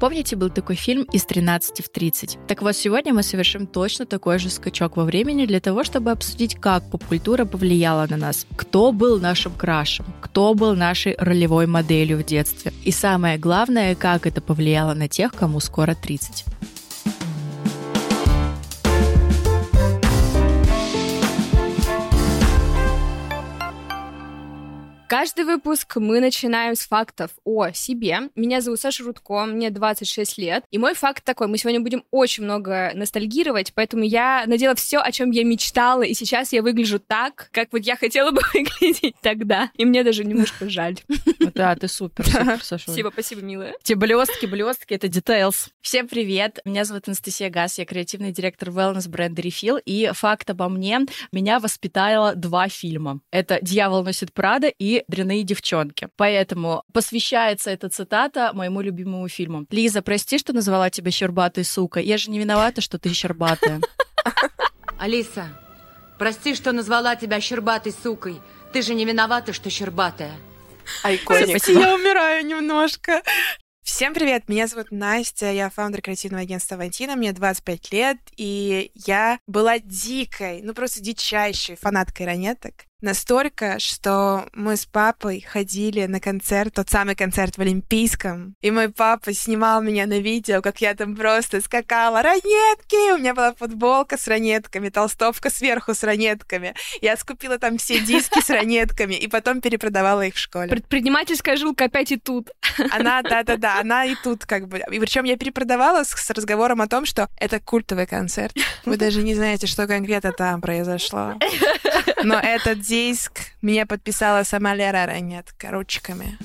Помните, был такой фильм «Из 13 в 30»? Так вот, сегодня мы совершим точно такой же скачок во времени для того, чтобы обсудить, как поп-культура повлияла на нас, кто был нашим крашем, кто был нашей ролевой моделью в детстве, и самое главное, как это повлияло на тех, кому скоро 30. Каждый выпуск мы начинаем с фактов о себе. Меня зовут Саша Рудко, мне 26 лет. И мой факт такой, мы сегодня будем очень много ностальгировать, поэтому я надела все, о чем я мечтала, и сейчас я выгляжу так, как вот я хотела бы выглядеть тогда. И мне даже немножко жаль. Да, ты супер, супер, Саша. Спасибо, спасибо, милая. Те блестки, блестки, это details. Всем привет, меня зовут Анастасия Гас, я креативный директор wellness бренда Refill, и факт обо мне, меня воспитало два фильма. Это «Дьявол носит Прада» и дряные девчонки. Поэтому посвящается эта цитата моему любимому фильму. Лиза, прости, что назвала тебя щербатой сукой. Я же не виновата, что ты щербатая. Алиса, прости, что назвала тебя щербатой сукой. Ты же не виновата, что щербатая. Айконик. Я умираю немножко. Всем привет, меня зовут Настя, я фаундер креативного агентства Вантина, мне 25 лет, и я была дикой, ну просто дичайшей фанаткой ранеток. Настолько, что мы с папой ходили на концерт, тот самый концерт в Олимпийском, и мой папа снимал меня на видео, как я там просто скакала. Ранетки! У меня была футболка с ранетками, толстовка сверху с ранетками. Я скупила там все диски с ранетками, и потом перепродавала их в школе. Предпринимательская жилка опять и тут. Она, да-да-да, она и тут как бы. И причем я перепродавала с, с разговором о том, что это культовый концерт. Вы даже не знаете, что конкретно там произошло. Но этот диск мне подписала сама Лера Ранетка ручками.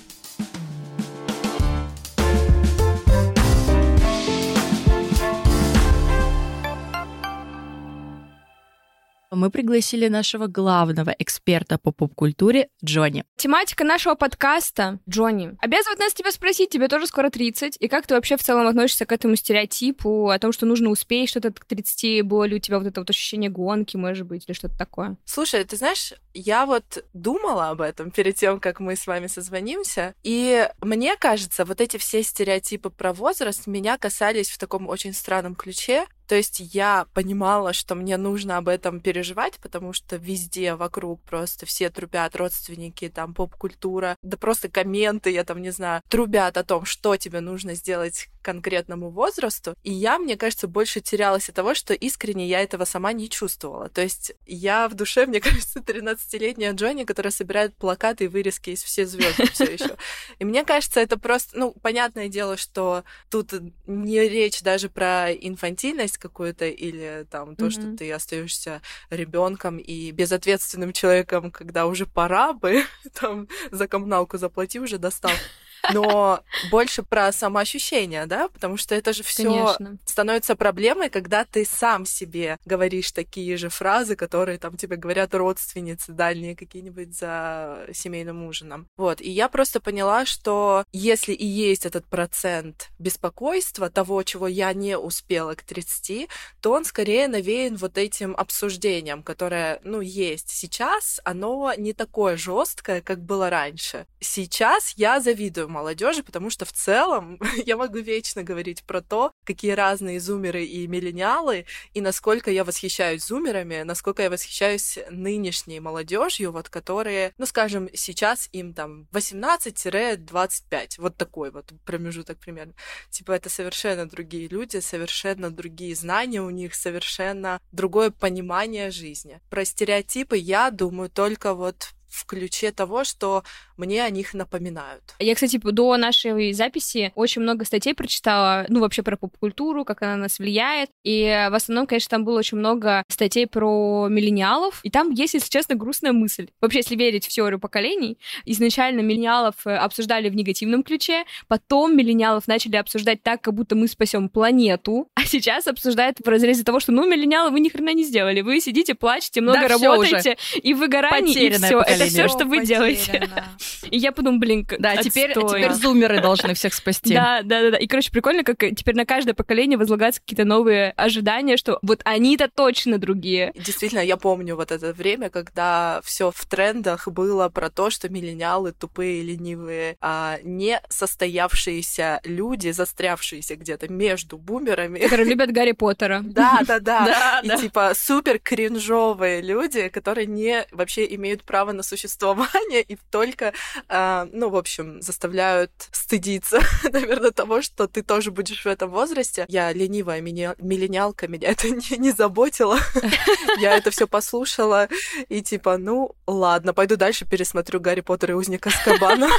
Мы пригласили нашего главного эксперта по поп-культуре Джонни. Тематика нашего подкаста, Джонни, обязывает нас тебя спросить, тебе тоже скоро 30, и как ты вообще в целом относишься к этому стереотипу, о том, что нужно успеть что-то к 30, было ли у тебя вот это вот ощущение гонки, может быть, или что-то такое? Слушай, ты знаешь, я вот думала об этом перед тем, как мы с вами созвонимся, и мне кажется, вот эти все стереотипы про возраст меня касались в таком очень странном ключе, то есть я понимала, что мне нужно об этом переживать, потому что везде вокруг просто все трубят, родственники, там, поп-культура, да просто комменты, я там, не знаю, трубят о том, что тебе нужно сделать к конкретному возрасту. И я, мне кажется, больше терялась от того, что искренне я этого сама не чувствовала. То есть я в душе, мне кажется, 13-летняя Джонни, которая собирает плакаты и вырезки из все звезды все еще. И мне кажется, это просто, ну, понятное дело, что тут не речь даже про инфантильность, какую-то или там то, mm-hmm. что ты остаешься ребенком и безответственным человеком, когда уже пора бы там за коммуналку заплати, уже достал но больше про самоощущение, да, потому что это же все становится проблемой, когда ты сам себе говоришь такие же фразы, которые там тебе говорят родственницы дальние какие-нибудь за семейным ужином. Вот, и я просто поняла, что если и есть этот процент беспокойства, того, чего я не успела к 30, то он скорее навеян вот этим обсуждением, которое, ну, есть сейчас, оно не такое жесткое, как было раньше. Сейчас я завидую молодежи, потому что в целом я могу вечно говорить про то, какие разные зумеры и миллениалы, и насколько я восхищаюсь зумерами, насколько я восхищаюсь нынешней молодежью, вот которые, ну, скажем, сейчас им там 18-25, вот такой вот промежуток примерно. Типа это совершенно другие люди, совершенно другие знания у них, совершенно другое понимание жизни. Про стереотипы я думаю только вот в ключе того, что мне о них напоминают. Я, кстати, до нашей записи очень много статей прочитала, ну, вообще про поп-культуру, как она на нас влияет. И в основном, конечно, там было очень много статей про миллениалов. И там есть, если честно, грустная мысль. Вообще, если верить в теорию поколений, изначально миллениалов э, обсуждали в негативном ключе, потом миллениалов начали обсуждать так, как будто мы спасем планету, а сейчас обсуждают в разрезе того, что, ну, миллениалы вы ни хрена не сделали. Вы сидите, плачете, много да, работаете, и выгорание, и все. Это все, что вы делаете. И я подумала, блин, да, теперь, теперь зумеры должны всех спасти. Да, да, да. И, короче, прикольно, как теперь на каждое поколение возлагаются какие-то новые ожидания, что вот они-то точно другие. Действительно, я помню вот это время, когда все в трендах было про то, что миллениалы тупые, ленивые, а не состоявшиеся люди, застрявшиеся где-то между бумерами. Которые любят Гарри Поттера. Да, да, да. И типа супер кринжовые люди, которые не вообще имеют право на существование и только, а, ну, в общем, заставляют стыдиться, наверное, того, что ты тоже будешь в этом возрасте. Я ленивая миллениалка, меня это не, не заботило. Я это все послушала и типа, ну, ладно, пойду дальше пересмотрю Гарри Поттер и Узник Аскабана.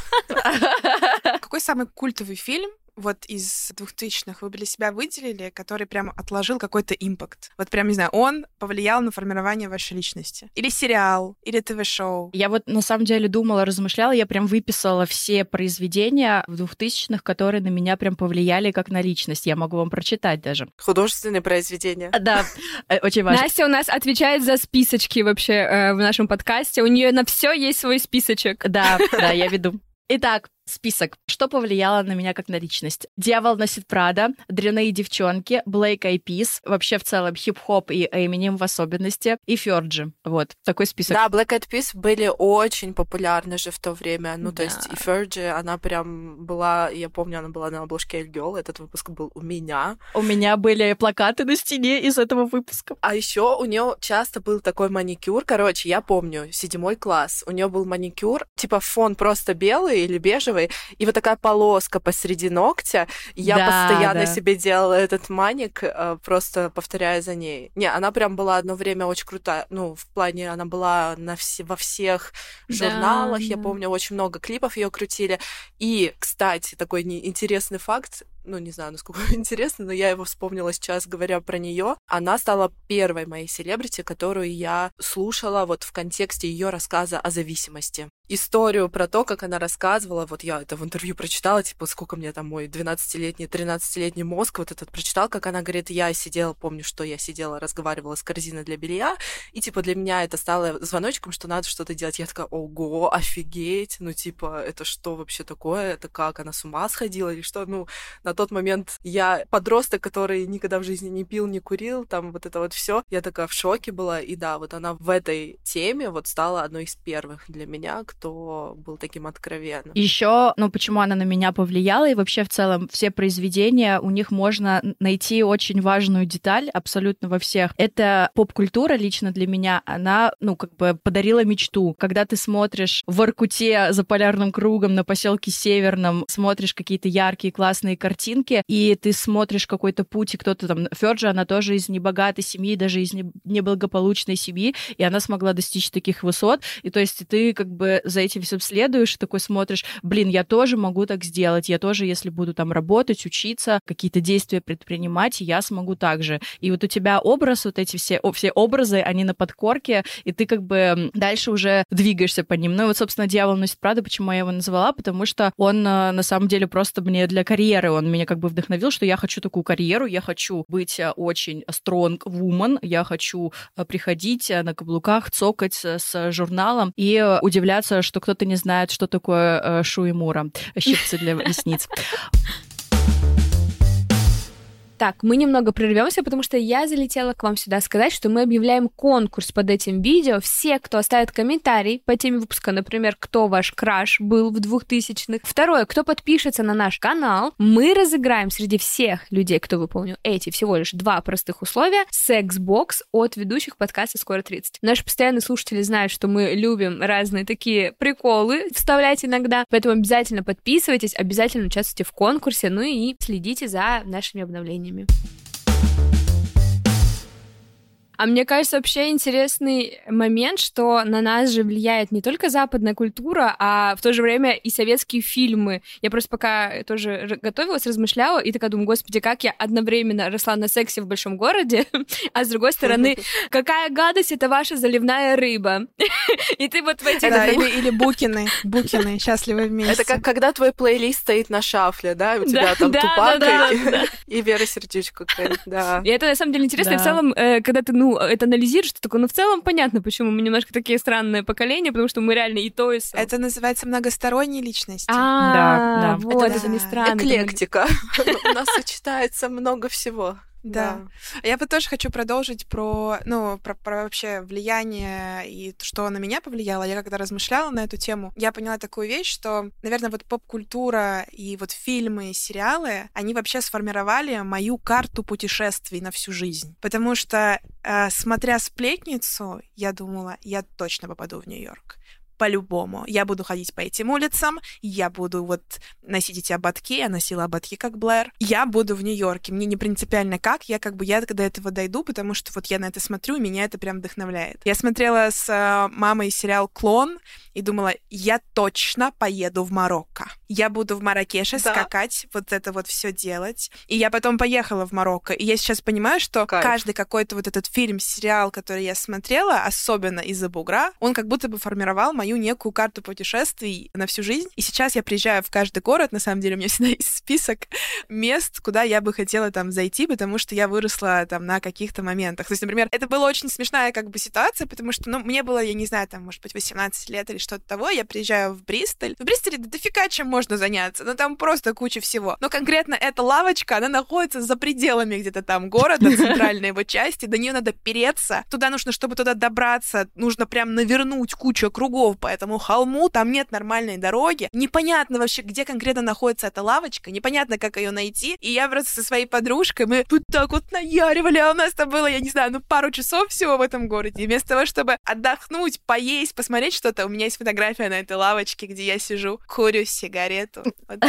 Какой самый культовый фильм вот из двухтысячных вы для себя выделили, который прям отложил какой-то импакт? Вот прям, не знаю, он повлиял на формирование вашей личности? Или сериал, или ТВ-шоу? Я вот на самом деле думала, размышляла, я прям выписала все произведения в двухтысячных, которые на меня прям повлияли как на личность. Я могу вам прочитать даже. Художественные произведения. Да, э, очень важно. Настя у нас отвечает за списочки вообще э, в нашем подкасте. У нее на все есть свой списочек. Да, да, я веду. Итак, Список. Что повлияло на меня как на личность? «Дьявол носит Прада», «Дряные девчонки», «Блейк Айпис», вообще в целом хип-хоп и Эминем в особенности, и Ферджи. Вот, такой список. Да, Black Eyed Peas были очень популярны же в то время. Ну, да. то есть и Ферджи, она прям была, я помню, она была на обложке Эльгел, этот выпуск был у меня. У меня были плакаты на стене из этого выпуска. А еще у нее часто был такой маникюр, короче, я помню, седьмой класс, у нее был маникюр, типа фон просто белый или бежевый, оранжевый, и вот такая полоска посреди ногтя. Я да, постоянно да. себе делала этот маник, э, просто повторяя за ней. Не, она прям была одно время очень крутая. Ну, в плане, она была на все, во всех журналах, да, я да. помню, очень много клипов ее крутили. И, кстати, такой интересный факт, ну, не знаю, насколько интересно, но я его вспомнила сейчас, говоря про нее. Она стала первой моей селебрити, которую я слушала вот в контексте ее рассказа о зависимости историю про то, как она рассказывала, вот я это в интервью прочитала, типа, сколько мне там мой 12-летний, 13-летний мозг вот этот прочитал, как она говорит, я сидела, помню, что я сидела, разговаривала с корзиной для белья, и, типа, для меня это стало звоночком, что надо что-то делать. Я такая, ого, офигеть, ну, типа, это что вообще такое, это как, она с ума сходила или что? Ну, на тот момент я подросток, который никогда в жизни не пил, не курил, там вот это вот все, я такая в шоке была, и да, вот она в этой теме вот стала одной из первых для меня, кто был таким откровенным. Еще, ну, почему она на меня повлияла, и вообще в целом все произведения, у них можно найти очень важную деталь абсолютно во всех. Это поп-культура лично для меня, она, ну, как бы подарила мечту. Когда ты смотришь в Аркуте за полярным кругом на поселке Северном, смотришь какие-то яркие, классные картинки, и ты смотришь какой-то путь, и кто-то там, Ферджи, она тоже из небогатой семьи, даже из неблагополучной семьи, и она смогла достичь таких высот, и то есть ты как бы за этим всем следуешь, такой смотришь, блин, я тоже могу так сделать, я тоже, если буду там работать, учиться, какие-то действия предпринимать, я смогу так же. И вот у тебя образ, вот эти все, все образы, они на подкорке, и ты как бы дальше уже двигаешься по ним. Ну и вот, собственно, «Дьявол носит Прада», почему я его назвала, потому что он э, на самом деле просто мне для карьеры, он меня как бы вдохновил, что я хочу такую карьеру, я хочу быть э, очень strong woman, я хочу э, приходить на каблуках, цокать с журналом и удивляться, что кто-то не знает, что такое э, шуимура, щипцы для ресниц. Так, мы немного прервемся, потому что я залетела к вам сюда сказать, что мы объявляем конкурс под этим видео. Все, кто оставит комментарий по теме выпуска, например, кто ваш краш был в 2000-х. Второе, кто подпишется на наш канал, мы разыграем среди всех людей, кто выполнил эти всего лишь два простых условия, секс-бокс от ведущих подкаста «Скоро 30». Наши постоянные слушатели знают, что мы любим разные такие приколы вставлять иногда, поэтому обязательно подписывайтесь, обязательно участвуйте в конкурсе, ну и следите за нашими обновлениями изменениями. А мне кажется, вообще интересный момент, что на нас же влияет не только западная культура, а в то же время и советские фильмы. Я просто пока тоже готовилась, размышляла, и такая думаю, господи, как я одновременно росла на сексе в большом городе, а с другой стороны, какая гадость, это ваша заливная рыба. И ты вот в этих... Да, или, или Букины, Букины, счастливы вместе. Это как когда твой плейлист стоит на шафле, да, у тебя там Тупак и Вера Сердючка, да. И это на самом деле интересно, и в целом, э, когда ты ну, это анализируешь, что такое, ну, в целом понятно, почему мы немножко такие странные поколения, потому что мы реально и то, и сё. Это называется многосторонние личности. А, Да, да. вот, Это это не странно. Эклектика. У нас сочетается много всего. Да. Я бы тоже хочу продолжить про, ну, про, про вообще влияние и что на меня повлияло. Я когда размышляла на эту тему, я поняла такую вещь, что, наверное, вот поп-культура и вот фильмы сериалы, они вообще сформировали мою карту путешествий на всю жизнь. Потому что, э, смотря «Сплетницу», я думала, я точно попаду в Нью-Йорк по-любому. Я буду ходить по этим улицам, я буду вот носить эти ободки, я носила ободки как Блэр. Я буду в Нью-Йорке, мне не принципиально как, я как бы, я до этого дойду, потому что вот я на это смотрю, и меня это прям вдохновляет. Я смотрела с э, мамой сериал «Клон», и думала, я точно поеду в Марокко. Я буду в Маракеше Да. скакать, вот это вот все делать. И я потом поехала в Марокко. И я сейчас понимаю, что Кайф. каждый какой-то вот этот фильм, сериал, который я смотрела, особенно из-за бугра, он как будто бы формировал мою некую карту путешествий на всю жизнь. И сейчас я приезжаю в каждый город, на самом деле у меня всегда есть список мест, куда я бы хотела там зайти, потому что я выросла там на каких-то моментах. То есть, например, это была очень смешная как бы ситуация, потому что, ну, мне было, я не знаю, там, может быть, 18 лет или что-то того, я приезжаю в Бристоль. В Бристоле да дофига чем можно заняться, ну, там просто куча всего. Но конкретно эта лавочка, она находится за пределами где-то там города, центральной его части, до нее надо переться. Туда нужно, чтобы туда добраться, нужно прям навернуть кучу кругов по этому холму, там нет нормальной дороги. Непонятно вообще, где конкретно находится эта лавочка, непонятно, как ее найти. И я просто со своей подружкой, мы вот так вот наяривали, а у нас там было, я не знаю, ну пару часов всего в этом городе. И вместо того, чтобы отдохнуть, поесть, посмотреть что-то, у меня есть фотография на этой лавочке, где я сижу, курю сигарету.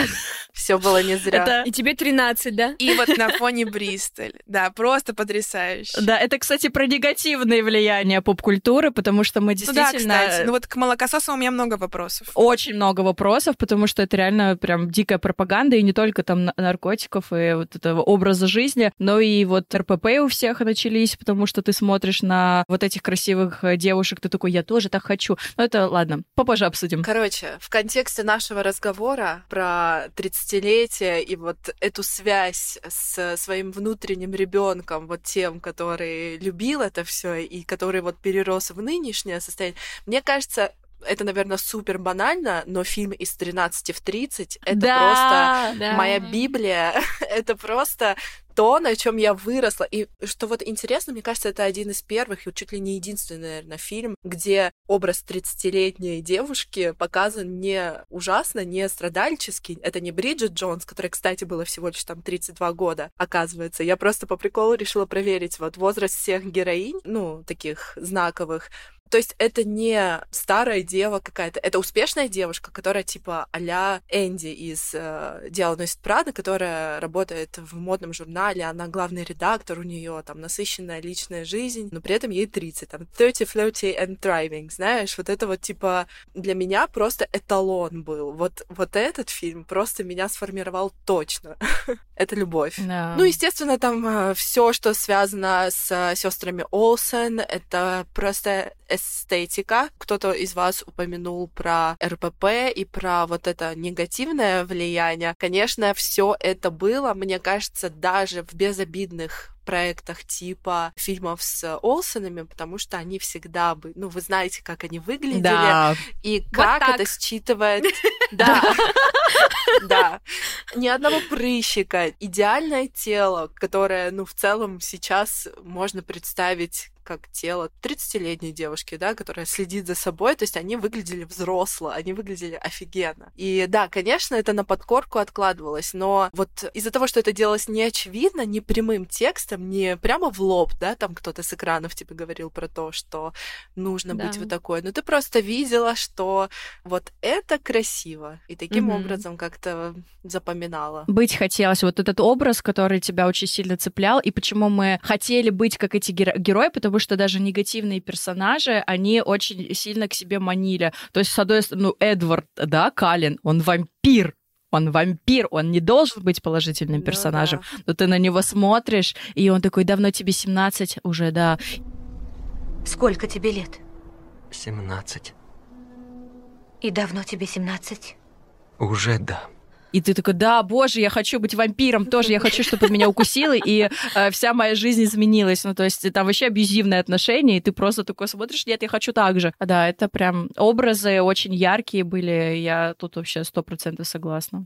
Все было не зря. И тебе 13, да? И вот на фоне Бристоль. Да, просто потрясающе. да, это, кстати, про негативное влияние поп-культуры, потому что мы Ну да, действительно... кстати. Ну вот к молокососам у меня много вопросов. Очень много вопросов, потому что это реально прям дикая пропаганда, и не только там на- наркотиков и вот этого образа жизни, но и вот РПП у всех начались, потому что ты смотришь на вот этих красивых э, девушек, ты такой, я тоже так хочу. Ну это ладно, попозже обсудим. Короче, в контексте нашего разговора про 30-летие и вот эту связь с своим внутренним ребенком, вот тем, который любил это все и который вот перерос в нынешнее состояние, мне кажется, это, наверное, супер банально, но фильм из 13 в 30 это Да, просто да. моя Библия, это просто то, на чем я выросла. И что вот интересно, мне кажется, это один из первых и чуть ли не единственный, наверное, фильм, где образ 30-летней девушки показан не ужасно, не страдальчески. Это не Бриджит Джонс, которая, кстати, было всего лишь там 32 года, оказывается. Я просто по приколу решила проверить вот возраст всех героинь, ну, таких знаковых. То есть это не старая дева какая-то, это успешная девушка, которая типа а Энди из э, «Дьявол носит Прада», которая работает в модном журнале, она главный редактор, у нее там насыщенная личная жизнь, но при этом ей 30, там 30, flirty and thriving, знаешь, вот это вот типа для меня просто эталон был. Вот, вот этот фильм просто меня сформировал точно. это любовь. Да. Ну, естественно, там все, что связано с сестрами Олсен, это просто эстетика. Кто-то из вас упомянул про РПП и про вот это негативное влияние. Конечно, все это было, мне кажется, даже в безобидных проектах типа фильмов с Олсенами, потому что они всегда бы, ну, вы знаете, как они выглядели, Да. и как так. это считывает... Да. Да. Ни одного прыщика. Идеальное тело, которое, ну, в целом сейчас можно представить как тело 30-летней девушки, да, которая следит за собой, то есть они выглядели взросло, они выглядели офигенно. И да, конечно, это на подкорку откладывалось, но вот из-за того, что это делалось не очевидно, не прямым текстом, не прямо в лоб, да, там кто-то с экранов тебе говорил про то, что нужно быть Да. вот такой, но ты просто видела, что вот это красиво, и таким Мгм. образом как-то запоминала. Быть хотелось вот этот образ, который тебя очень сильно цеплял, и почему мы хотели быть как эти геро- герои, потому что даже негативные персонажи, они очень сильно к себе манили. То есть, с одной стороны, ну, Эдвард, да, Калин, он вампир, он вампир, он не должен быть положительным Ну персонажем. да. Но ты на него смотришь, и он такой, давно тебе 17 уже, да. Сколько тебе лет? 17. И давно тебе 17? Уже да. И ты такой, да, боже, я хочу быть вампиром тоже, я хочу, чтобы меня укусило, и э, вся моя жизнь изменилась. Ну, то есть там вообще абьюзивные отношения, и ты просто такой смотришь, нет, я хочу так же. Да, это прям образы очень яркие были, я тут вообще сто процентов согласна.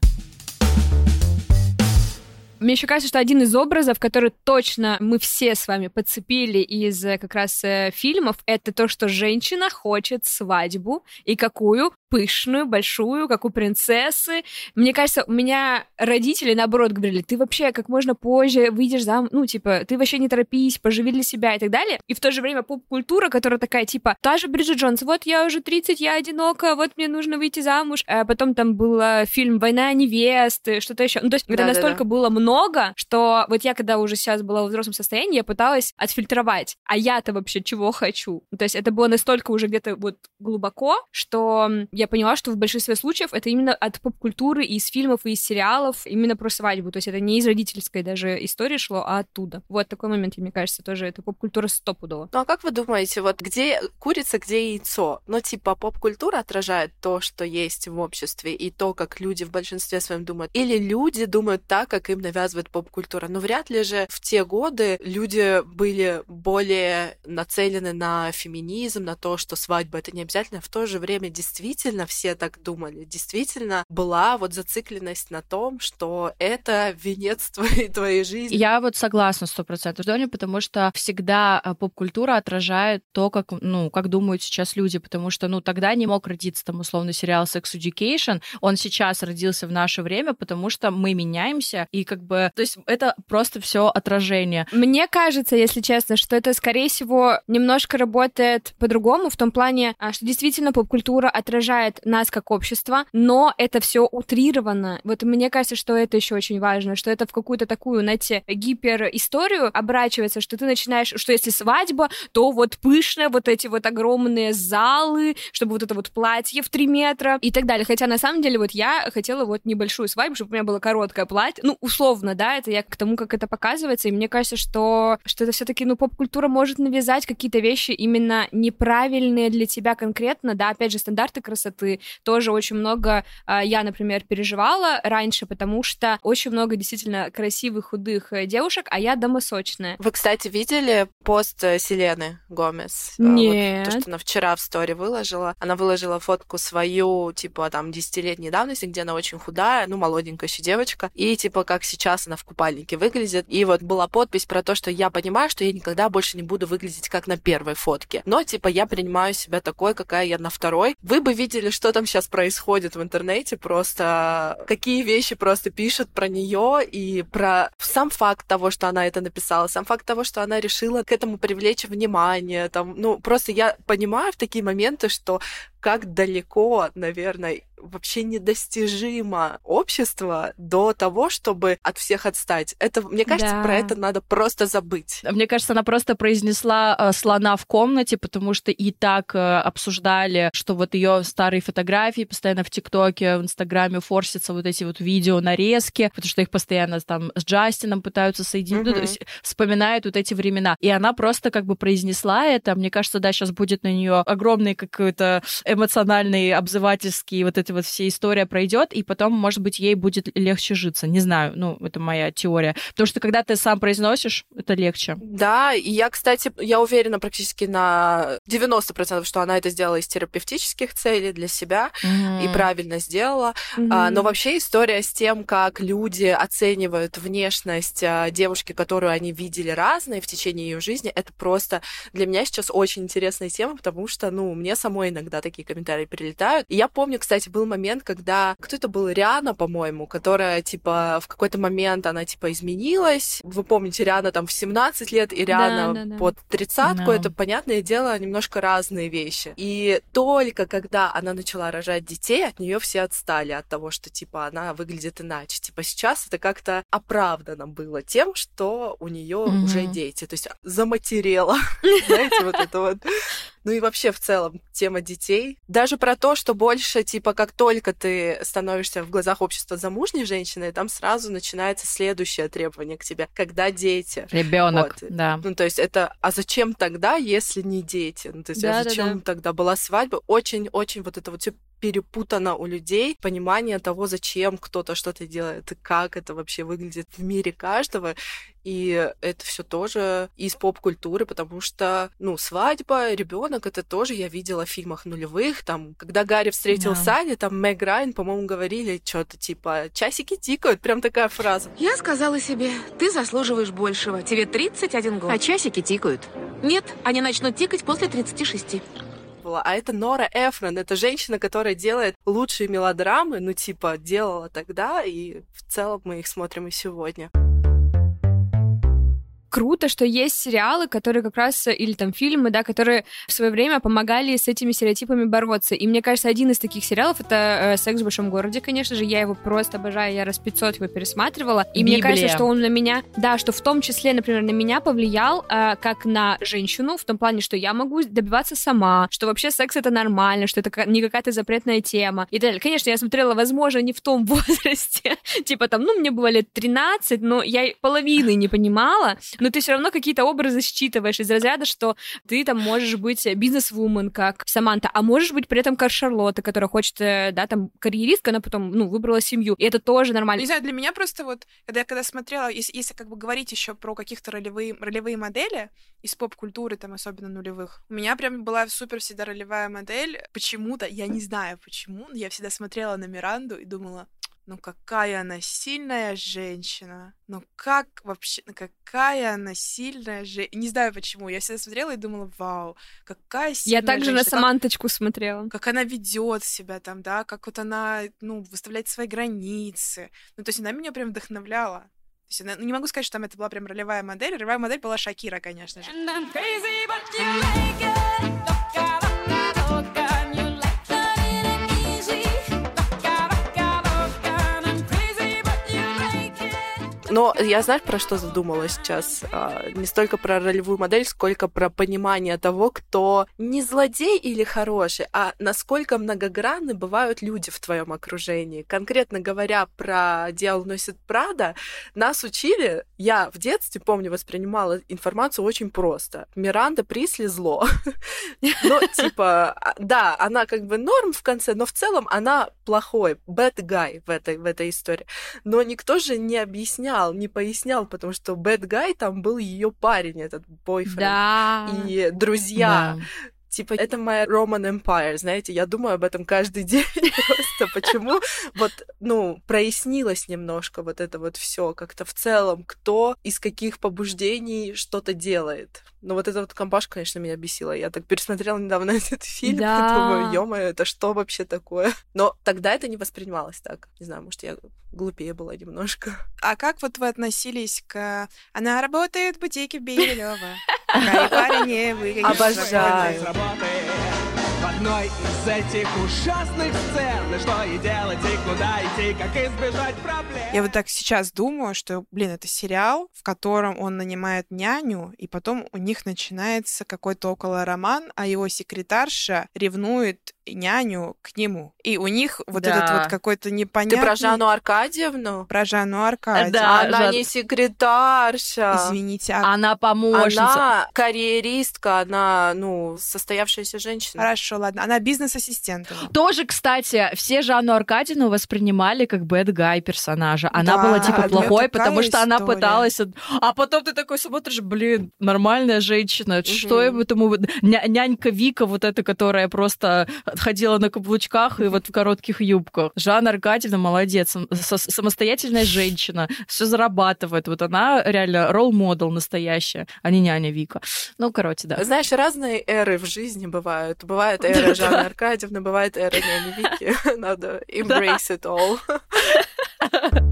Мне еще кажется, что один из образов, который точно мы все с вами подцепили из э, как раз э, фильмов, это то, что женщина хочет свадьбу. И какую? Пышную, большую, как у принцессы. Мне кажется, у меня родители, наоборот, говорили, ты вообще как можно позже выйдешь замуж, ну, типа, ты вообще не торопись, поживи для себя и так далее. И в то же время поп-культура, которая такая, типа, та же Бриджит Джонс, вот я уже 30, я одинока, вот мне нужно выйти замуж. А потом там был э, фильм «Война невесты», что-то еще. Ну, то есть, это да, настолько да. было много много, что вот я, когда уже сейчас была в взрослом состоянии, я пыталась отфильтровать, а я-то вообще чего хочу. То есть это было настолько уже где-то вот глубоко, что я поняла, что в большинстве случаев это именно от поп-культуры, из фильмов, и из сериалов, именно про свадьбу. То есть это не из родительской даже истории шло, а оттуда. Вот такой момент, мне кажется, тоже это поп-культура стопудово. Ну а как вы думаете, вот где курица, где яйцо? Ну типа поп-культура отражает то, что есть в обществе, и то, как люди в большинстве своем думают. Или люди думают так, как им навязывают навязывает поп-культура. Но вряд ли же в те годы люди были более нацелены на феминизм, на то, что свадьба это не обязательно. В то же время действительно все так думали. Действительно была вот зацикленность на том, что это венец твоей, твоей жизни. Я вот согласна сто процентов с Доней, потому что всегда а, поп-культура отражает то, как, ну, как думают сейчас люди, потому что, ну, тогда не мог родиться там условно сериал Sex Education, он сейчас родился в наше время, потому что мы меняемся, и как бы, то есть это просто все отражение. Мне кажется, если честно, что это, скорее всего, немножко работает по-другому, в том плане, а, что действительно поп-культура отражает нас как общество, но это все утрировано. Вот мне кажется, что это еще очень важно, что это в какую-то такую, знаете, гиперисторию оборачивается, что ты начинаешь, что если свадьба, то вот пышная, вот эти вот огромные залы, чтобы вот это вот платье в три метра и так далее. Хотя на самом деле вот я хотела вот небольшую свадьбу, чтобы у меня было короткое платье, ну, условно условно, да, это я к тому, как это показывается, и мне кажется, что, что это все таки ну, поп-культура может навязать какие-то вещи именно неправильные для тебя конкретно, да, опять же, стандарты красоты тоже очень много э, я, например, переживала раньше, потому что очень много действительно красивых, худых э, девушек, а я домосочная. Вы, кстати, видели пост э, Селены Гомес? Нет. Вот, то, что она вчера в стори выложила. Она выложила фотку свою, типа, там, десятилетней давности, где она очень худая, ну, молоденькая еще девочка, и, типа, как сейчас сейчас она в купальнике выглядит. И вот была подпись про то, что я понимаю, что я никогда больше не буду выглядеть как на первой фотке. Но, типа, я принимаю себя такой, какая я на второй. Вы бы видели, что там сейчас происходит в интернете, просто какие вещи просто пишут про нее и про сам факт того, что она это написала, сам факт того, что она решила к этому привлечь внимание. Там, ну, просто я понимаю в такие моменты, что как далеко, наверное, вообще недостижимо общество до того, чтобы от всех отстать. Это, мне кажется, да. про это надо просто забыть. Мне кажется, она просто произнесла э, слона в комнате, потому что и так э, обсуждали, что вот ее старые фотографии постоянно в ТикТоке, в Инстаграме форсятся вот эти вот видео нарезки, потому что их постоянно там с Джастином пытаются соединить, mm-hmm. ну, то есть вспоминают вот эти времена. И она просто как бы произнесла это. Мне кажется, да, сейчас будет на нее огромный какой-то эмоциональный, обзывательский вот эта вот вся история пройдет, и потом, может быть, ей будет легче житься. Не знаю, ну, это моя теория. Потому что когда ты сам произносишь, это легче. Да, и я, кстати, я уверена практически на 90%, что она это сделала из терапевтических целей для себя mm-hmm. и правильно сделала. Mm-hmm. А, но вообще история с тем, как люди оценивают внешность а, девушки, которую они видели разной в течение ее жизни, это просто для меня сейчас очень интересная тема, потому что, ну, мне самой иногда такие такие комментарии прилетают. И я помню, кстати, был момент, когда кто это был, Риана, по-моему, которая, типа, в какой-то момент она, типа, изменилась. Вы помните, Риана там в 17 лет и Риана да, да, да. под тридцатку. No. Это, понятное дело, немножко разные вещи. И только когда она начала рожать детей, от нее все отстали от того, что, типа, она выглядит иначе. Типа, сейчас это как-то оправдано было тем, что у нее mm-hmm. уже дети. То есть заматерела. Знаете, вот это вот ну и вообще в целом тема детей. Даже про то, что больше, типа, как только ты становишься в глазах общества замужней женщиной, там сразу начинается следующее требование к тебе. Когда дети? Ребенок, вот. да. Ну, то есть это, а зачем тогда, если не дети? Ну, то есть, а да, а зачем да, да. тогда была свадьба? Очень-очень вот это вот все перепутано у людей понимание того, зачем кто-то что-то делает, и как это вообще выглядит в мире каждого. И это все тоже из поп-культуры, потому что, ну, свадьба, ребенок, это тоже я видела в фильмах нулевых. Там, когда Гарри встретил да. Салли, там Мэг Райан, по-моему, говорили что-то типа «часики тикают», прям такая фраза. Я сказала себе, ты заслуживаешь большего. Тебе 31 год. А часики тикают? Нет, они начнут тикать после 36 была. А это Нора Эфрон. Это женщина, которая делает лучшие мелодрамы, ну, типа, делала тогда, и в целом мы их смотрим и сегодня круто, что есть сериалы, которые как раз, или там фильмы, да, которые в свое время помогали с этими стереотипами бороться. И мне кажется, один из таких сериалов — это э, «Секс в большом городе», конечно же. Я его просто обожаю, я раз 500 его пересматривала. И Библия. мне кажется, что он на меня, да, что в том числе, например, на меня повлиял э, как на женщину, в том плане, что я могу добиваться сама, что вообще секс — это нормально, что это не какая-то запретная тема и так далее. Конечно, я смотрела, возможно, не в том возрасте, типа там, ну, мне было лет 13, но я половины не понимала, но ты все равно какие-то образы считываешь из разряда, что ты там можешь быть бизнес-вумен, как Саманта, а можешь быть при этом как Шарлотта, которая хочет, э, да, там, карьеристка, она потом, ну, выбрала семью, и это тоже нормально. Не знаю, для меня просто вот, когда я когда смотрела, если, если как бы говорить еще про каких-то ролевые, ролевые модели из поп-культуры, там, особенно нулевых, у меня прям была супер всегда ролевая модель, почему-то, я не знаю почему, но я всегда смотрела на Миранду и думала, ну какая она сильная женщина. Ну как вообще, ну какая она сильная женщина. Не знаю почему. Я всегда смотрела и думала, вау, какая сильная Я также женщина. на Саманточку как, смотрела. Как она ведет себя там, да, как вот она, ну, выставляет свои границы. Ну, то есть она меня прям вдохновляла. То есть, она, ну, не могу сказать, что там это была прям ролевая модель. Ролевая модель была Шакира, конечно же. Но я, знаешь, про что задумалась сейчас? А, не столько про ролевую модель, сколько про понимание того, кто не злодей или хороший, а насколько многогранны бывают люди в твоем окружении. Конкретно говоря про «Дьявол носит Прада», нас учили, я в детстве, помню, воспринимала информацию очень просто. Миранда Присли зло. Ну, типа, а, да, она как бы норм в конце, но в целом она плохой, bad guy в этой, в этой истории. Но никто же не объяснял, объяснял, не пояснял, потому что Bad Guy там был ее парень, этот бойфренд. Да. И друзья. Да. Типа, это моя Roman Empire, знаете, я думаю об этом каждый день просто. Почему вот, ну, прояснилось немножко вот это вот все как-то в целом, кто из каких побуждений что-то делает. Ну, вот эта вот компашка, конечно, меня бесила. Я так пересмотрела недавно этот фильм, да. думаю, ё это что вообще такое? Но тогда это не воспринималось так. Не знаю, может, я глупее была немножко. А как вот вы относились к... Она работает в бутике Бирюлева. Обожаю в одной из этих ужасных сцен. Что и делать, и куда идти, как избежать проблем? Я вот так сейчас думаю, что, блин, это сериал, в котором он нанимает няню, и потом у них начинается какой-то около роман, а его секретарша ревнует няню к нему. И у них вот да. этот вот какой-то непонятный... Ты про Жанну Аркадьевну? Про Жанну Аркадьевну. Да, она Жан... не секретарша. Извините. А... Она помощница. Она карьеристка, она, ну, состоявшаяся женщина. Хорошо, ладно. Она бизнес-ассистент. Тоже, кстати, все Жанну Аркадьевну воспринимали как бэд гай персонажа. Она да, была типа плохой, потому что история. она пыталась... А потом ты такой смотришь, блин, нормальная женщина. Угу. Что этому... Нянька Вика вот эта, которая просто ходила на каблучках и вот в коротких юбках. Жанна Аркадьевна молодец, самостоятельная женщина, все зарабатывает. Вот она реально ролл-модел настоящая, а не няня Вика. Ну, короче, да. Знаешь, разные эры в жизни бывают. Бывает эра Жанны Аркадьевны, бывает эра няни Вики. Надо embrace it all.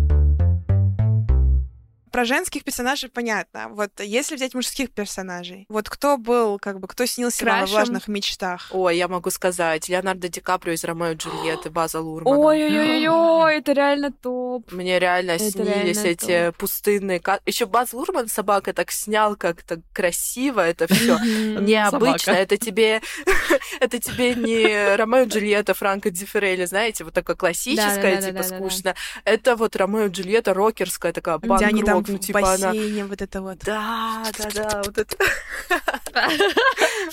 про женских персонажей понятно. Вот если взять мужских персонажей, вот кто был, как бы, кто снился Крашем. вам во влажных мечтах? Ой, я могу сказать, Леонардо Ди Каприо из Ромео и Джульетты, База Лурмана. Ой-ой-ой, это реально топ. Мне реально это снились реально эти топ. пустынные... Еще Баз Лурман собака так снял как-то красиво это все необычно. Это тебе... Это тебе не Ромео и Джульетта Франко Дифферелли, знаете, вот такая классическая, типа, скучно. Это вот Ромео и Джульетта рокерская, такая панк Ну, в типа она... бассейне, вот это вот. Да, да, да, вот это...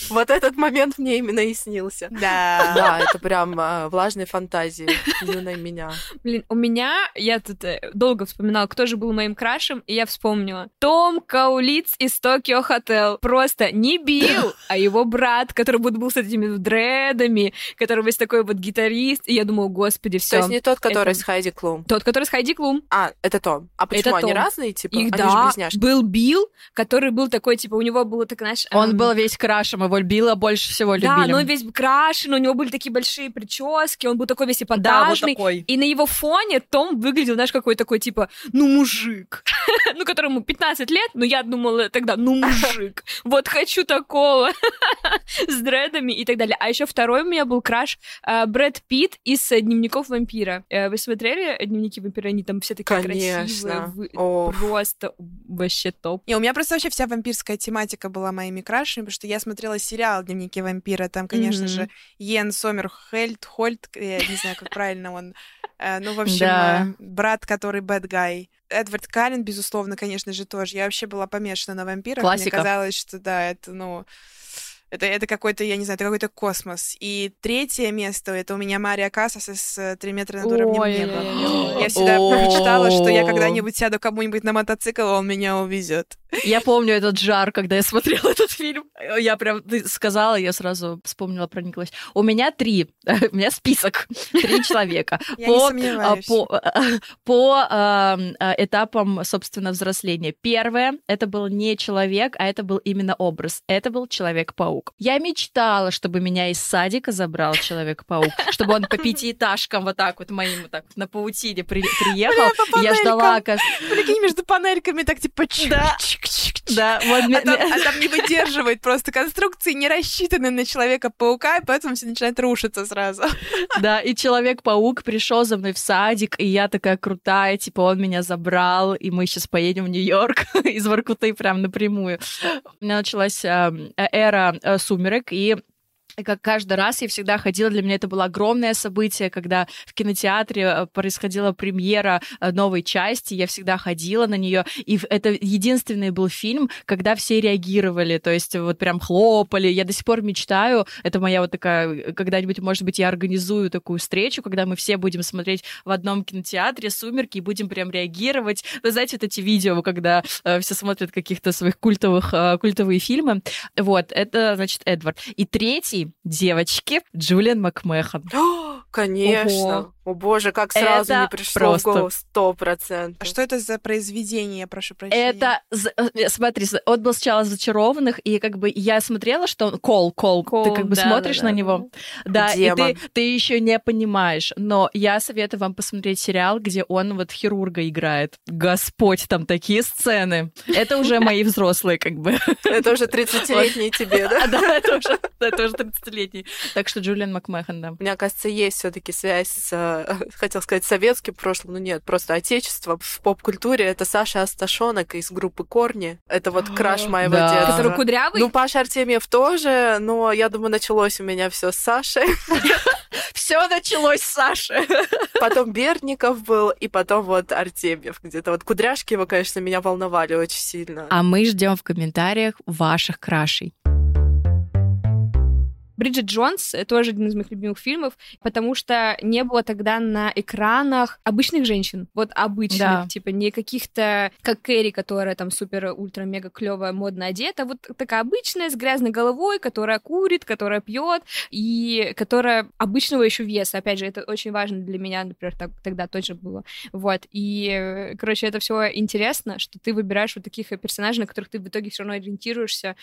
Вот этот момент мне именно и снился. Да. Да, это прям а, влажные фантазии юной меня. Блин, у меня, я тут э, долго вспоминала, кто же был моим крашем, и я вспомнила. Том Каулиц из Токио Хотел. Просто не Билл, а его брат, который вот был с этими дредами, который весь такой вот гитарист. И я думала, господи, То все. есть не тот, который с Хайди Клум. Тот, который с Хайди Клум. А, это Том. А почему они разные, типа? Их, они же да, близняшки. был Билл, который был такой, типа, у него было, так, знаешь... Он эм, был весь крашем, его Билла больше всего любили. Да, но он весь крашен, у него были такие большие прически, он был такой весь Да, вот эпатажный. такой. И на его фоне Том выглядел, знаешь, какой такой, типа, ну, мужик. ну, которому 15 лет, но я думала тогда, ну, мужик. Вот хочу такого. С дредами и так далее. А еще второй у меня был краш э, Брэд Питт из э, «Дневников вампира». Э, Вы смотрели «Дневники вампира»? Они там все такие красивые. Конечно. вы- Ох. Просто вообще топ. И у меня просто вообще вся вампирская тематика была моими крашами, потому что я смотрела сериал «Дневники вампира». Там, конечно Мгм. же, Йен Сомерхельд, Хольд, я не знаю, как правильно он. Э, Ну, в общем, Да. э, брат, который guy. Эдвард Каллен, безусловно, конечно же, тоже. Я вообще была помешана на вампирах. Классика. Мне казалось, что да, это, ну... Это, это какой-то, я не знаю, это какой-то космос. И третье место, это у меня Мария Кассас из э, «Три метра над уровнем Ой, неба». Я всегда О. мечтала, что я когда-нибудь сяду кому-нибудь на мотоцикл, и он меня увезет. Я помню этот жар, когда я смотрела этот фильм. Я прям, ты сказала, я сразу вспомнила, прониклась. У меня три, у меня список, три человека. Я не сомневаюсь. по, по эм, э, этапам, собственно, взросления. Первое, это был не человек, а это был именно образ. Это был Человек-паук. Я мечтала, чтобы меня из садика забрал Человек-паук, чтобы он по пятиэтажкам вот так вот моим вот так вот на паутине при- приехал. по Я ждала. Прикинь, между панельками так типа чик, Да. вот А там, а там не выдерживает просто конструкции, не рассчитаны на Человека-паука, и поэтому все начинает рушиться сразу. Да, и Человек-паук пришел за мной в садик, и я такая крутая, типа он меня забрал, и мы сейчас поедем в Нью-Йорк из Воркуты прям напрямую. У меня началась э, эра э, сумерек, и и как каждый раз я всегда ходила, для меня это было огромное событие, когда в кинотеатре э, происходила премьера э, новой части, я всегда ходила на нее, и это единственный был фильм, когда все реагировали, то есть вот прям хлопали. Я до сих пор мечтаю, это моя вот такая, э, когда-нибудь, может быть, я организую такую встречу, когда мы все будем смотреть в одном кинотеатре «Сумерки» и будем прям реагировать. Вы знаете, вот эти видео, когда все смотрят каких-то своих культовых, культовые фильмы. Вот, это, значит, Эдвард. И третий, девочки, Джулиан Макмехан. Конечно. Ого. О боже, как сразу Это не пришло просто. в голову сто А процентов. что это за произведение, прошу прощения? Это, з- э, смотри, он был сначала зачарованных, и как бы я смотрела, что он Кол, Кол, ты Кол, как бы да, смотришь да, на да, него, да, и Демон. ты, ты еще не понимаешь, но я советую вам посмотреть сериал, где он вот хирурга играет. Господь, там такие сцены. Это уже мои взрослые, как бы. Это уже 30-летний тебе, да? А, Да, это уже, это уже 30-летний. Так что Джулиан Макмехан, да. Мне кажется, есть все-таки связь с, э, хотел сказать, советским прошлым, но нет, просто отечество. В поп-культуре это Саша Асташонок из группы Корни. Это вот краш моего Да. детства. Который кудрявый? Ну, Паша Артемьев тоже, но я думаю, началось у меня все с Сашей. Все началось с Саши. Потом Берников был, и потом вот Артемьев где-то. Вот кудряшки его, конечно, меня волновали очень сильно. А мы ждем в комментариях ваших крашей. Бриджит Джонс — тоже один из моих любимых фильмов, потому что не было тогда на экранах обычных женщин. Вот обычных, Да. типа не каких-то, как Кэрри, которая там супер-ультра-мега клевая, модно одета, а вот такая обычная, с грязной головой, которая курит, которая пьет, и которая обычного еще веса. Опять же, это очень важно для меня, например, так- тогда точно было. Вот. И, э, короче, это все интересно, что ты выбираешь вот таких э, персонажей, на которых ты в итоге все равно ориентируешься.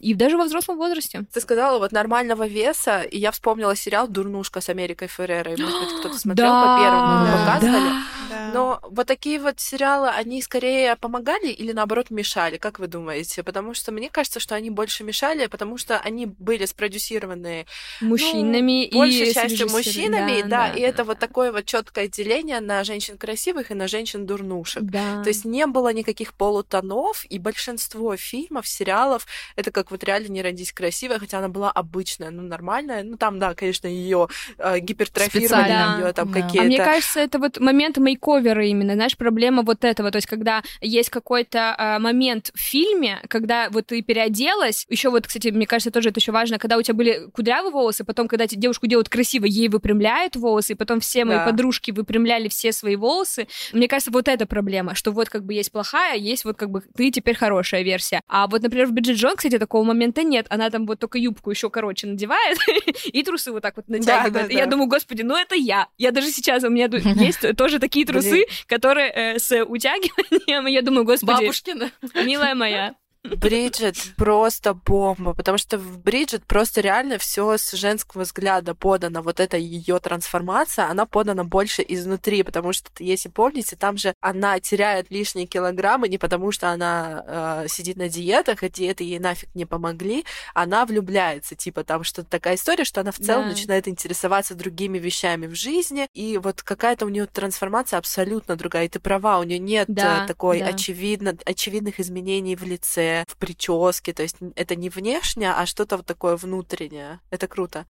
И даже во взрослом возрасте. Ты сказала вот нормального веса, и я вспомнила сериал «Дурнушка» с Америкой Феррерой. Может быть, кто-то смотрел Да, по первому, да, показывали. Да. Но вот такие вот сериалы, они скорее помогали или наоборот мешали, как вы думаете? Потому что мне кажется, что они больше мешали, потому что они были спродюсированы мужчинами ну, и большей частью мужчинами, да, и это вот такое вот четкое деление на женщин красивых и на женщин дурнушек. Да. То есть не было никаких полутонов, и большинство фильмов, сериалов, это как вот реально «Не родись красивой», хотя она была обычная обычная, ну, нормальная. Ну, там, да, конечно, ее э, гипертрофировали, ее там да. какие-то... А мне кажется, это вот момент мейковера именно, знаешь, проблема вот этого, то есть когда есть какой-то э, момент в фильме, когда вот ты переоделась, еще вот, кстати, мне кажется, тоже это еще важно, когда у тебя были кудрявые волосы, потом, когда девушку делают красиво, ей выпрямляют волосы, и потом все мои да. подружки выпрямляли все свои волосы. Мне кажется, вот эта проблема, что вот как бы есть плохая, есть вот как бы ты теперь хорошая версия. А вот, например, в Бриджит Джон, кстати, такого момента нет. Она там вот только юбку еще короче надевает и трусы вот так вот натягивает. Да, да, и да. я думаю, господи, ну это я. Я даже сейчас, у меня есть тоже такие трусы, которые э, с утягиванием. Я думаю, господи. Бабушкина. Милая моя. Бриджит просто бомба, потому что в Бриджит просто реально все с женского взгляда подано. Вот эта ее трансформация, она подана больше изнутри, потому что, если помните, там же она теряет лишние килограммы не потому, что она э, сидит на диетах, и диеты ей нафиг не помогли, она влюбляется, типа там что-то такая история, что она в целом да. начинает интересоваться другими вещами в жизни, и вот какая-то у нее трансформация абсолютно другая. И ты права, у нее нет да, такой да. очевидно очевидных изменений в лице в прическе, то есть это не внешнее, а что-то вот такое внутреннее. Это круто.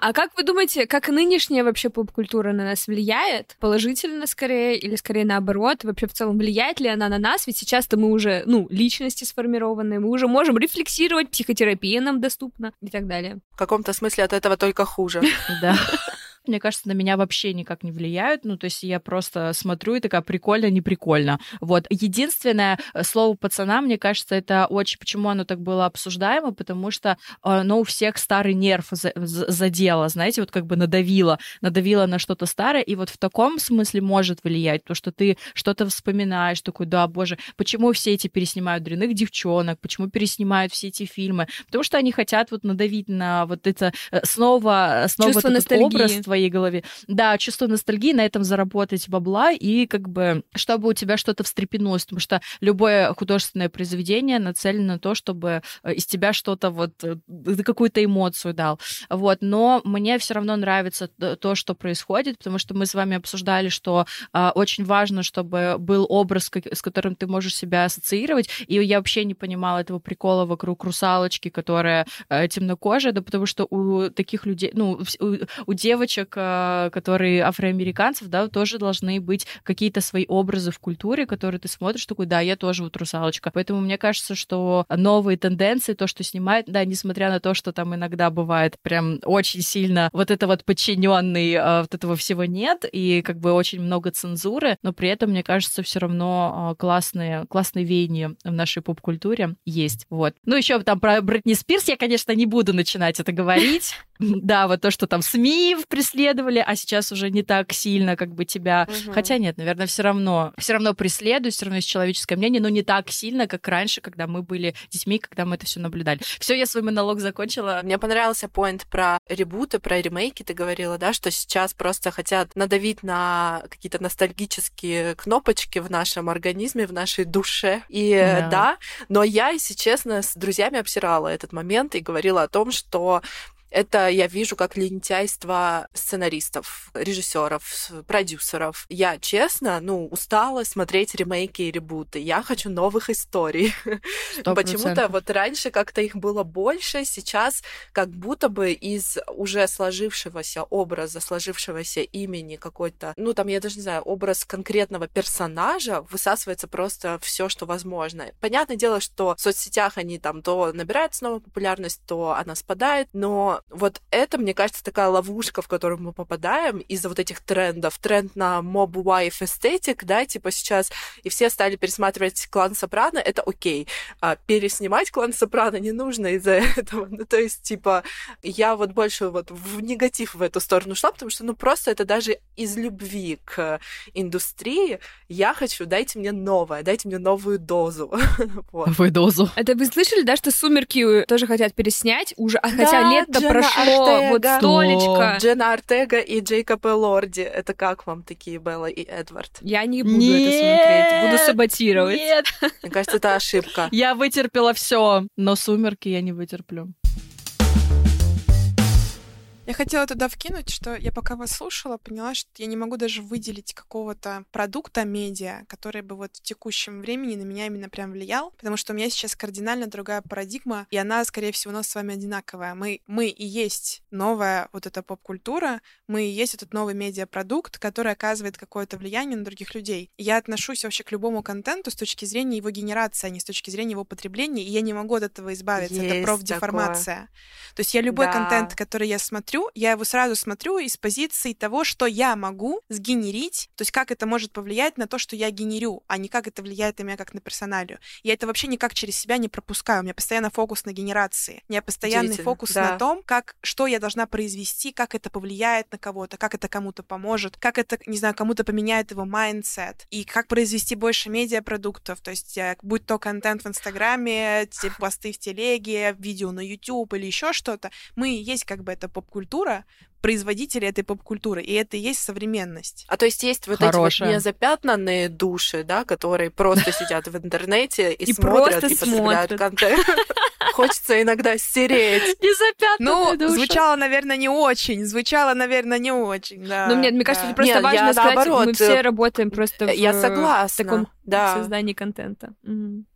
А как вы думаете, как нынешняя вообще поп-культура на нас влияет? Положительно скорее или скорее наоборот? Вообще в целом влияет ли она на нас? Ведь сейчас-то мы уже, ну, личности сформированные, мы уже можем рефлексировать, психотерапия нам доступна и так далее. В каком-то смысле от этого только хуже. Да мне кажется, на меня вообще никак не влияют. Ну, то есть я просто смотрю и такая прикольно, не прикольно. Вот. Единственное э, слово пацана, мне кажется, это очень... Почему оно так было обсуждаемо? Потому что оно у всех старый нерв задело, знаете, вот как бы надавило, надавило на что-то старое, и вот в таком смысле может влиять, то, что ты что-то вспоминаешь, такой, да, боже, почему все эти переснимают дрянных девчонок, почему переснимают все эти фильмы? Потому что они хотят вот надавить на вот это э, снова, снова Чувство этот образ твоей голове. Да, чувство ностальгии, на этом заработать бабла, и как бы, чтобы у тебя что-то встрепенулось, потому что любое художественное произведение нацелено на то, чтобы э, из тебя что-то вот, э, какую-то эмоцию дал. Вот, но мне все равно нравится то, что происходит, потому что мы с вами обсуждали, что а, очень важно, чтобы был образ, с которым ты можешь себя ассоциировать, и я вообще не понимала этого прикола вокруг русалочки, которая а, темнокожая, да потому что у таких людей, ну, у, у девочек девочек, э, которые афроамериканцев, да, тоже должны быть какие-то свои образы в культуре, которые ты смотришь, такой, да, я тоже вот русалочка. Поэтому мне кажется, что новые тенденции, то, что снимает, да, несмотря на то, что там иногда бывает прям очень сильно вот это вот подчиненный, э, вот этого всего нет, и как бы очень много цензуры, но при этом, мне кажется, все равно э, классные, классные веяния в нашей поп-культуре есть. Вот. Ну, еще там про Бритни Спирс я, конечно, не буду начинать это говорить. Да, вот то, что там СМИ преследовали, а сейчас уже не так сильно как бы тебя... Угу. Хотя нет, наверное, все равно, все равно преследуют, все равно есть человеческое мнение, но не так сильно, как раньше, когда мы были детьми, когда мы это все наблюдали. Все, я свой монолог закончила. Мне понравился поинт про ребуты, про ремейки, ты говорила, да, что сейчас просто хотят надавить на какие-то ностальгические кнопочки в нашем организме, в нашей душе. И да, да но я, если честно, с друзьями обсирала этот момент и говорила о том, что это я вижу как лентяйство сценаристов, режиссеров, продюсеров. Я, честно, ну, устала смотреть ремейки и ребуты. Я хочу новых историй. Почему-то вот раньше как-то их было больше, сейчас как будто бы из уже сложившегося образа, сложившегося имени какой-то, ну, там, я даже не знаю, образ конкретного персонажа высасывается просто все, что возможно. Понятное дело, что в соцсетях они там то набирают снова популярность, то она спадает, но вот это, мне кажется, такая ловушка, в которую мы попадаем из-за вот этих трендов. Тренд на mob wife aesthetic, да, типа сейчас, и все стали пересматривать клан Сопрано, это окей. А переснимать клан Сопрано не нужно из-за этого. Ну, то есть, типа, я вот больше вот в негатив в эту сторону шла, потому что, ну, просто это даже из любви к индустрии я хочу, дайте мне новое, дайте мне новую дозу. вот. Новую дозу. Это вы слышали, да, что «Сумерки» тоже хотят переснять уже, а хотя да, лето прошло, Артега. вот столечко. Джена Артега и Джейкоб Элорди. Это как вам такие, Белла и Эдвард? Я не буду Нет! это смотреть, буду саботировать. Нет! Мне кажется, это ошибка. Я вытерпела все, но «Сумерки» я не вытерплю. Я хотела туда вкинуть, что я пока вас слушала, поняла, что я не могу даже выделить какого-то продукта медиа, который бы вот в текущем времени на меня именно прям влиял, потому что у меня сейчас кардинально другая парадигма, и она, скорее всего, у нас с вами одинаковая. Мы, мы и есть новая вот эта поп-культура, мы и есть этот новый медиапродукт, который оказывает какое-то влияние на других людей. Я отношусь вообще к любому контенту с точки зрения его генерации, а не с точки зрения его потребления, и я не могу от этого избавиться. Есть Это профдеформация. То есть я любой да. контент, который я смотрю, я его сразу смотрю из позиции того, что я могу сгенерить, то есть как это может повлиять на то, что я генерю, а не как это влияет на меня как на персоналию. Я это вообще никак через себя не пропускаю. У меня постоянно фокус на генерации. У меня постоянный фокус да. на том, как, что я должна произвести, как это повлияет на кого-то, как это кому-то поможет, как это, не знаю, кому-то поменяет его mindset, и как произвести больше медиапродуктов, то есть э, будь то контент в Инстаграме, посты в телеге, видео на YouTube или еще что-то, мы есть как бы эта поп-культура, производители этой поп-культуры, и это и есть современность. А то есть есть вот Хорошая. эти вот незапятнанные души, да, которые просто сидят в интернете и смотрят, и потребляют контент. Хочется иногда стереть. Ну, звучало, наверное, не очень. Звучало, наверное, не очень, да. Ну, мне, мне кажется, просто важно сказать, мы все работаем просто в таком создании контента.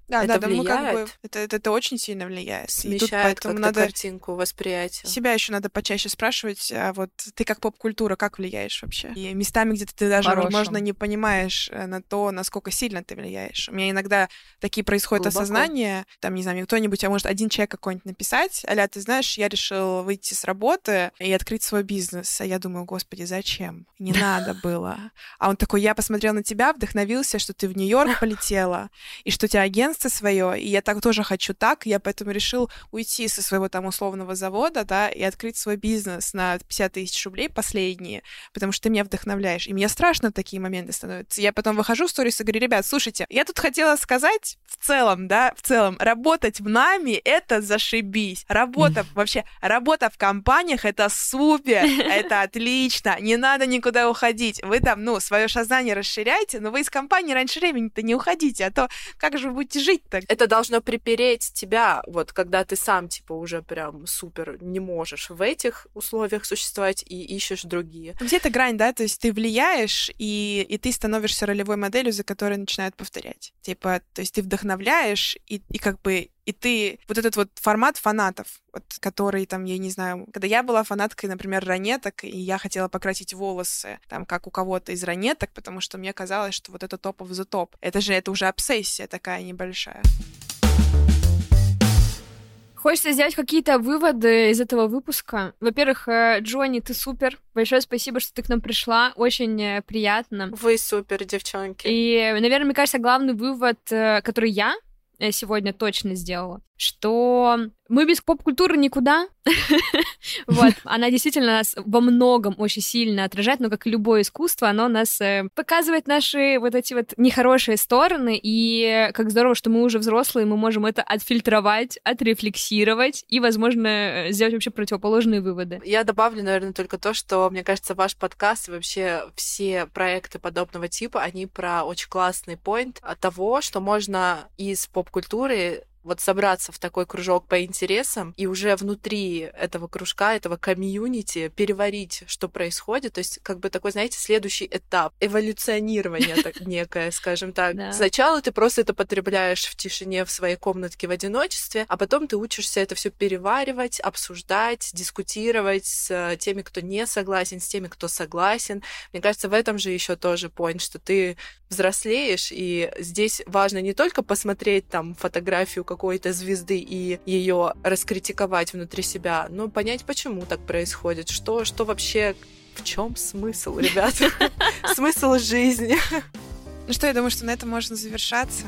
Да, это да, да, ну как бы это, это, это очень сильно влияет. Смещает как-то надо картинку, восприятие. Себя еще надо почаще спрашивать, а вот ты как поп-культура, как влияешь вообще? И местами, где ты даже, Хорошим. возможно, не понимаешь э, на то, насколько сильно ты влияешь. У меня иногда такие происходят Глубоко. осознания, там, не знаю, кто-нибудь, а может, один человек какой-нибудь написать, аля, ты знаешь, я решил выйти с работы и открыть свой бизнес. А я думаю, господи, зачем? Не надо было. А он такой, я посмотрел на тебя, вдохновился, что ты в Нью-Йорк полетела, и что у тебя агент агентство свое, и я так тоже хочу так, я поэтому решил уйти со своего там условного завода, да, и открыть свой бизнес на 50 тысяч рублей последние, потому что ты меня вдохновляешь. И мне страшно такие моменты становятся. Я потом выхожу в сторис и говорю, ребят, слушайте, я тут хотела сказать в целом, да, в целом, работать в нами — это зашибись. Работа, вообще, работа в компаниях — это супер, это отлично, не надо никуда уходить. Вы там, ну, свое сознание расширяйте, но вы из компании раньше времени-то не уходите, а то как же вы будете жить так. Это должно припереть тебя, вот когда ты сам, типа, уже прям супер не можешь в этих условиях существовать и ищешь другие. Где то грань, да? То есть ты влияешь, и, и ты становишься ролевой моделью, за которой начинают повторять. Типа, то есть ты вдохновляешь, и, и как бы и ты вот этот вот формат фанатов, вот, который там, я не знаю, когда я была фанаткой, например, ранеток, и я хотела покрасить волосы, там, как у кого-то из ранеток, потому что мне казалось, что вот это топ of the топ. Это же, это уже обсессия такая небольшая. Хочется сделать какие-то выводы из этого выпуска. Во-первых, э, Джонни, ты супер. Большое спасибо, что ты к нам пришла. Очень э, приятно. Вы супер, девчонки. И, наверное, мне кажется, главный вывод, э, который я сегодня точно сделала, что мы без поп-культуры никуда. вот, она действительно нас во многом очень сильно отражает, но как и любое искусство, оно нас э, показывает наши вот эти вот нехорошие стороны, и как здорово, что мы уже взрослые, мы можем это отфильтровать, отрефлексировать и, возможно, сделать вообще противоположные выводы. Я добавлю, наверное, только то, что, мне кажется, ваш подкаст и вообще все проекты подобного типа, они про очень классный поинт от того, что можно из поп-культуры вот собраться в такой кружок по интересам и уже внутри этого кружка, этого комьюнити переварить, что происходит. То есть как бы такой, знаете, следующий этап эволюционирования так, некое, скажем так. Да. Сначала ты просто это потребляешь в тишине в своей комнатке в одиночестве, а потом ты учишься это все переваривать, обсуждать, дискутировать с теми, кто не согласен, с теми, кто согласен. Мне кажется, в этом же еще тоже point, что ты взрослеешь, и здесь важно не только посмотреть там фотографию какой-то звезды и ее раскритиковать внутри себя, но понять, почему так происходит, что, что вообще, в чем смысл, ребята, смысл жизни. Ну что, я думаю, что на этом можно завершаться.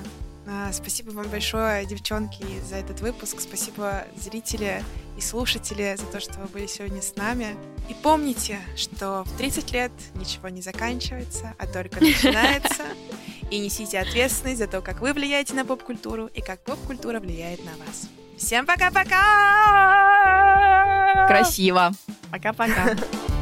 А, спасибо вам большое, девчонки, за этот выпуск. Спасибо, зрители и слушатели, за то, что вы были сегодня с нами. И помните, что в 30 лет ничего не заканчивается, а только начинается. И несите ответственность за то, как вы влияете на поп-культуру и как поп-культура влияет на вас. Всем пока-пока! Красиво. Пока-пока.